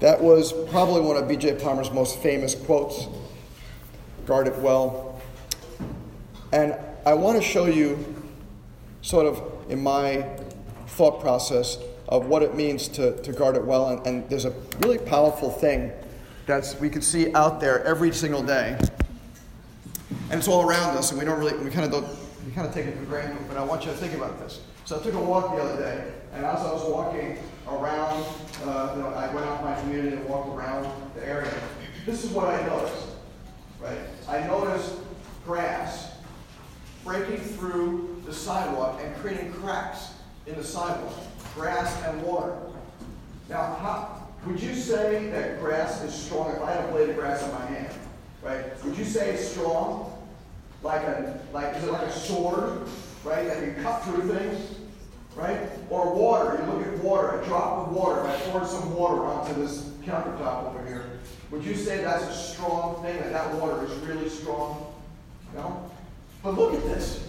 That was probably one of B.J. Palmer's most famous quotes guard it well. And I want to show you, sort of in my thought process, of what it means to, to guard it well. And, and there's a really powerful thing that we can see out there every single day. And it's all around us, and we don't really, we kind of don't, kind of take it for granted, but I want you to think about this. So I took a walk the other day, and as I was walking around, uh, you know, I went out my community and walked around the area. This is what I noticed, right? I noticed grass breaking through the sidewalk and creating cracks in the sidewalk, grass and water. Now, how, would you say that grass is strong? If I had a blade of grass in my hand, right? Would you say it's strong? Like a like is it like a sword, right? That can cut through things, right? Or water. You look at water, a drop of water. If I poured some water onto this countertop over here, would you say that's a strong thing? That that water is really strong? No. But look at this.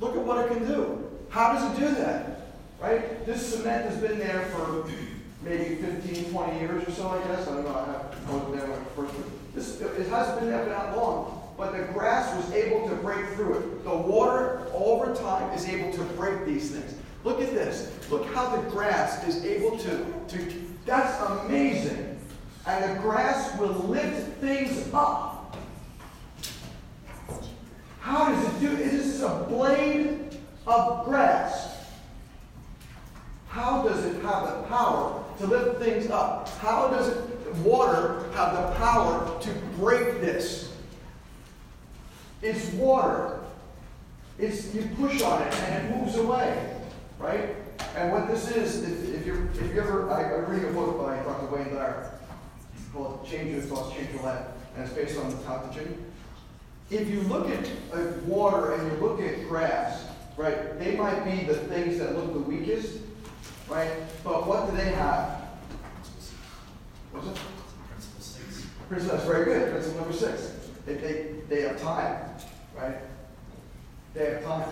Look at what it can do. How does it do that? Right? This cement has been there for maybe 15, 20 years or so, I guess. I don't know. I wasn't there when it first. This, it hasn't been there for that long. But the grass was able to break through it. The water, over time, is able to break these things. Look at this. Look how the grass is able to, to that's amazing. And the grass will lift things up. How does it do? This is a blade of grass. How does it have the power to lift things up? How does it, water have the power to break this? It's water. It's you push on it and it moves away, right? And what this is, if, if you if you ever, I, I read a book by Dr. Wayne Dyer called "Change Your Thoughts, Change Your Life," and it's based on the Tao Te Ching. If you look at uh, water and you look at grass, right, they might be the things that look the weakest, right? But what do they have? What's it? Principle six. Principle, that's very good. Principle number six. They, they, they have time, right? They have time.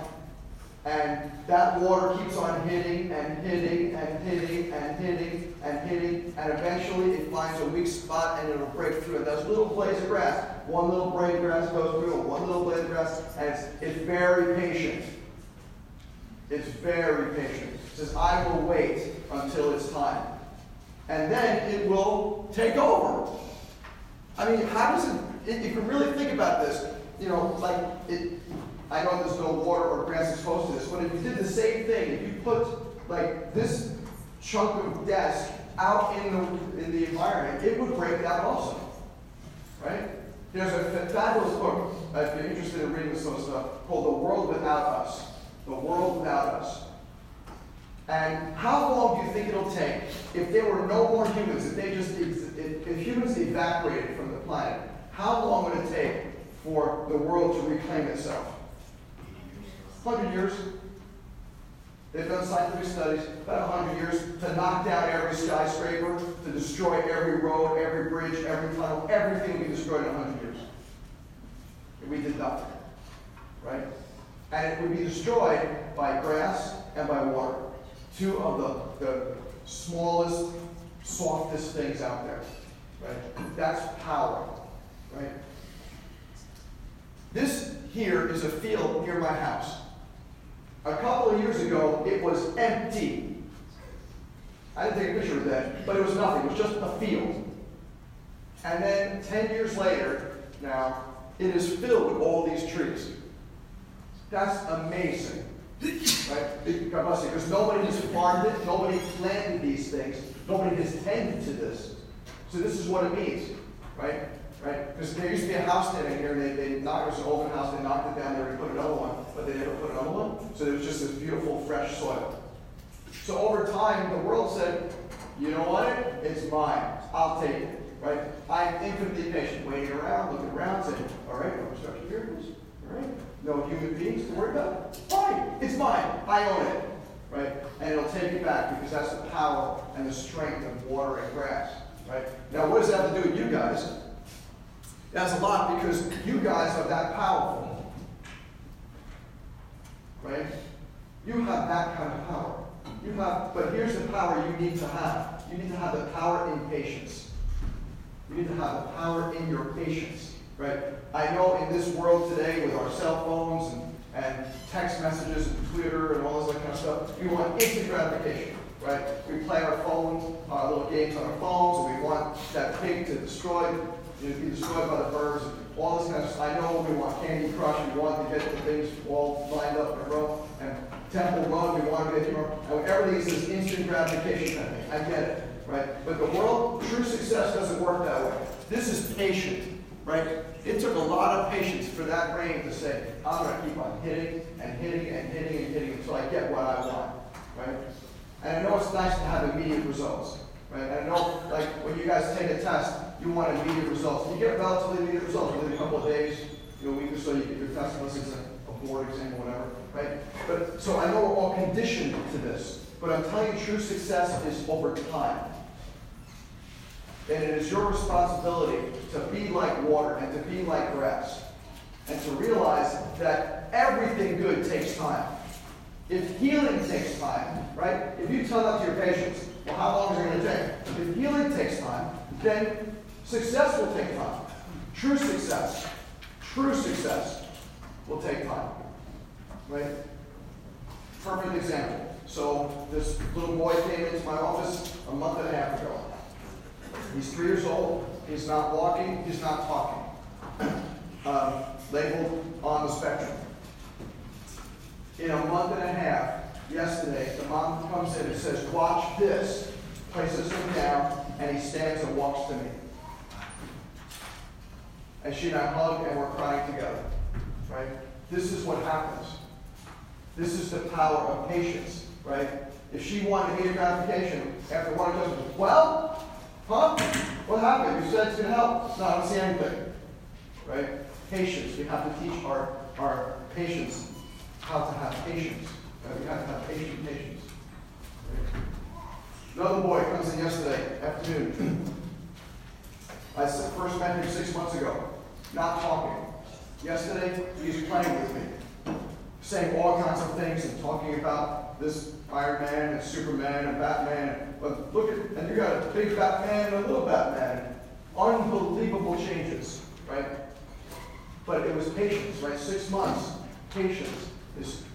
And that water keeps on hitting and hitting and hitting and hitting and hitting, and eventually it finds a weak spot and it'll break through. And those little blades of grass, one little blade of grass goes through, one little blade of grass, and it's, it's very patient. It's very patient. It says, I will wait until it's time. And then it will take over. I mean, how does it, if you really think about this, you know, like it, I know there's no water or grass exposed to this, but if you did the same thing, if you put like this chunk of desk out in the in the environment, it would break down also. Right? There's a fabulous book, if you're interested in reading of stuff, called The World Without Us. The World Without Us. And how long do you think it'll take if there were no more humans, if they just if, if humans evaporated from the planet, how long would it take for the world to reclaim itself? 100 years. They've done scientific studies, about 100 years, to knock down every skyscraper, to destroy every road, every bridge, every tunnel, everything be destroyed in 100 years. And we did nothing. Right? And it would be destroyed by grass and by water. Two of the, the smallest, softest things out there. Right? That's power. Right? This here is a field near my house. A couple of years ago, it was empty. I didn't take a picture of that, but it was nothing. It was just a field. And then 10 years later, now, it is filled with all these trees. That's amazing. Right? Because nobody has farmed it, nobody planted these things, nobody has tended to this. So this is what it means, right? Right? Because there used to be a house standing here, and they, they knocked, it was an old house, they knocked it down there and put another one, but they never put another one. So it was just this beautiful, fresh soil. So over time, the world said, you know what? It's mine. I'll take it. Right? I'm infinitely patient, waiting around, looking around, saying, all right, no construction vehicles. All right. No human beings to worry about. Fine. It's mine. I own it. Right? And it'll take it back because that's the power and the strength of water and grass. Right? Now, what does that have to do with you guys? It has a lot because you guys are that powerful. Right? You have that kind of power. You have, but here's the power you need to have. you need to have the power in patience. You need to have the power in your patience, right? I know in this world today with our cell phones and, and text messages and Twitter and all this kind of stuff, we want instant gratification, right? We play our phones, our little games on our phones, and we want that pig to destroy, know, be destroyed by the birds, all this kind of stuff. I know we want Candy Crush, we want to get the things all lined up in a row, and Temple Run, we want to get, know, and everything is this instant gratification thing. I get it right? But the world, true success doesn't work that way. This is patient, right? It took a lot of patience for that brain to say, I'm going to keep on hitting and hitting and hitting and hitting until I get what I want, right? And I know it's nice to have immediate results, right? I know, like, when you guys take a test, you want immediate results. You get relatively immediate results within a couple of days, you know, a week or so, you get your test unless it's a, a board exam or whatever, right? But so I know we're all conditioned to this. But I'm telling you, true success is over time. And it is your responsibility to be like water and to be like grass. And to realize that everything good takes time. If healing takes time, right? If you tell that to your patients, well, how long is it going to take? If healing takes time, then success will take time. True success, true success will take time. Right? Perfect example. So this little boy came into my office a month and a half ago. He's three years old. He's not walking. He's not talking. Um, labeled on the spectrum. In a month and a half, yesterday, the mom comes in and says, Watch this. Places him down, and he stands and walks to me. And she and I hug, and we're crying together. Right? This is what happens. This is the power of patience. Right? If she wanted immediate gratification after one adjustment, well, Huh? What happened? You said it's to help. No, I don't see anything. Right? Patience. We have to teach our, our patients how to have patience. Right? We have to have patient patience. Right? Another boy comes in yesterday afternoon. I first met him six months ago. Not talking. Yesterday, he's playing with me. Saying all kinds of things and talking about this Iron Man and Superman and Batman. But look at, and you got a big Batman and a little Batman. Unbelievable changes, right? But it was patience, right? Six months, patience.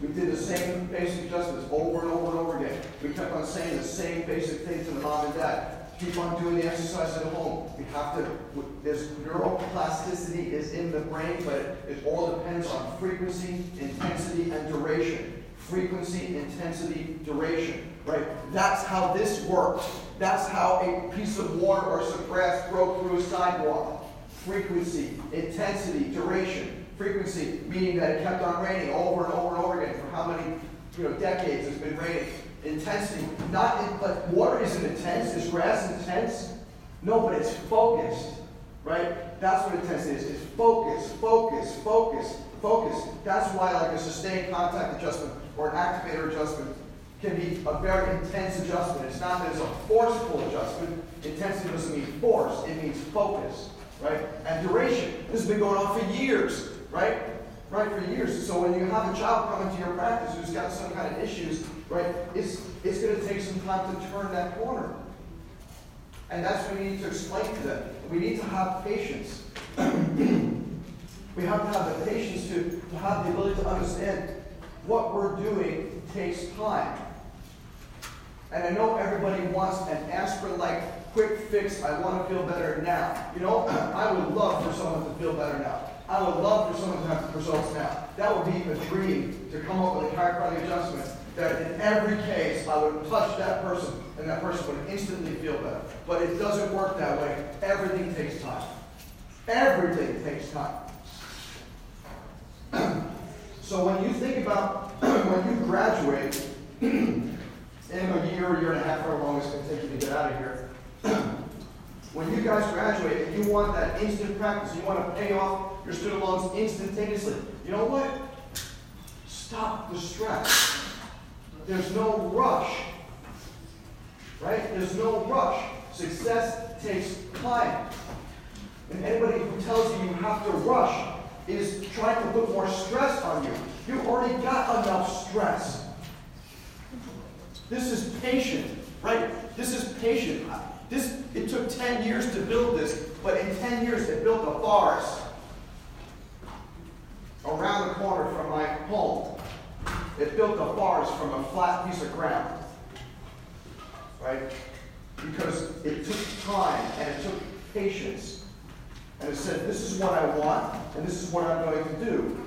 we did the same basic adjustments over and over and over again. We kept on saying the same basic things to the mom and dad. Keep on doing the exercise at home. We have to, there's neuroplasticity is in the brain, but it, all depends on frequency, intensity, and duration frequency, intensity, duration, right? That's how this works. That's how a piece of water or some grass broke through a sidewalk. Frequency, intensity, duration. Frequency, meaning that it kept on raining over and over and over again for how many you know, decades it's been raining. Intensity, not in, like water isn't intense. Is grass intense? No, but it's focused, right? That's what intensity is. It's focus, focus, focus, focus. That's why like a sustained contact adjustment or an activator adjustment can be a very intense adjustment. It's not that it's a forceful adjustment. Intensity doesn't mean force, it means focus, right? And duration. This has been going on for years, right? Right, for years. So when you have a child come into your practice who's got some kind of issues, right, it's, it's going to take some time to turn that corner. And that's what we need to explain to them. We need to have patience. we have to have the patience to, to have the ability to understand what we're doing takes time. And I know everybody wants an aspirin-like quick fix. I want to feel better now. You know, I would love for someone to feel better now. I would love for someone to have results now. That would be a dream to come up with a chiropractic adjustment that in every case I would touch that person and that person would instantly feel better. But it doesn't work that way. Everything takes time. Everything takes time. So when you think about when you graduate in a year, a year and a half, however long it's going to take you to get out of here, when you guys graduate and you want that instant practice, you want to pay off your student loans instantaneously, you know what? Stop the stress. There's no rush. Right? There's no rush. Success takes time. And anybody who tells you you have to rush is trying to put more stress on you. You've already got enough stress. This is patient, right? This is patient. This it took 10 years to build this, but in 10 years it built a forest around the corner from my home. It built a forest from a flat piece of ground. Right? Because it took time and it took patience. And it said, this is what I want, and this is what I'm going to do.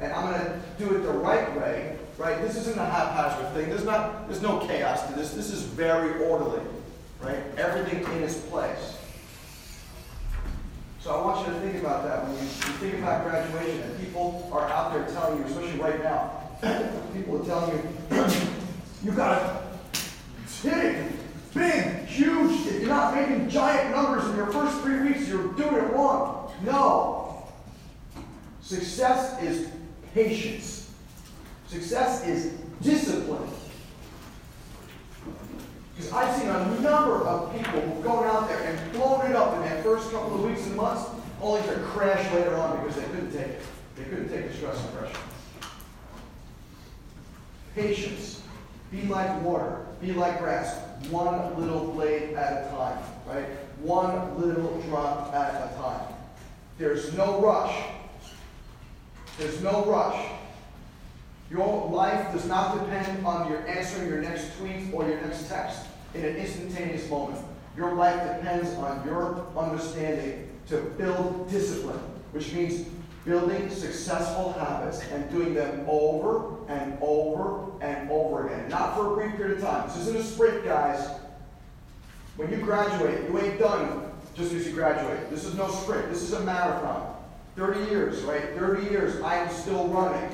And I'm going to do it the right way, right? This isn't a haphazard thing. There's not there's no chaos to this. This is very orderly, right? Everything in its place. So I want you to think about that when you, you think about graduation and people are out there telling you, especially right now, people are telling you, you gotta big, big, huge. If you're not making giant numbers in your first three weeks, you're doing it wrong. No. Success is patience. Success is discipline. Because I've seen a number of people gone out there and blown it up in that first couple of weeks and months, only to crash later on because they couldn't take it. They couldn't take the stress and pressure. Patience. Be like water. Be like grass. One little blade at a time. Right? One little drop at a time. There's no rush. There's no rush. Your life does not depend on your answering your next tweet or your next text in an instantaneous moment. Your life depends on your understanding to build discipline, which means building successful habits and doing them over and over and over again. Not for a brief period of time. This isn't a sprint, guys. When you graduate, you ain't done just as you graduate. This is no sprint. This is a marathon. 30 years, right? 30 years, I am still running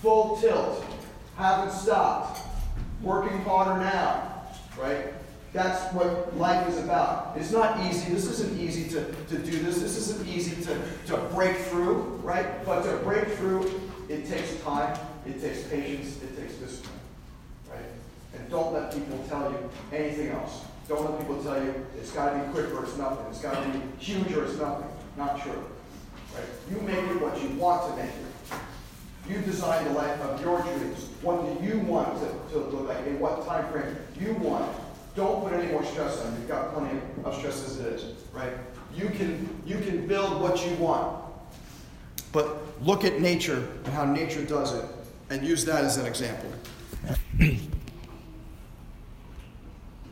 full tilt, haven't stopped, working harder now, right? That's what life is about. It's not easy. This isn't easy to, to do this. This isn't easy to, to break through, right? But to break through, it takes time, it takes patience, it takes discipline, right? And don't let people tell you anything else. Don't let people tell you it's got to be quick or it's nothing. It's got to be huge or it's nothing. Not true. Right? You make it what you want to make it. You design the life of your dreams. What do you want to, to look like? In what time frame you want? Don't put any more stress on. You've got plenty of stress as it is, right? You can you can build what you want. But look at nature and how nature does it and use that as an example.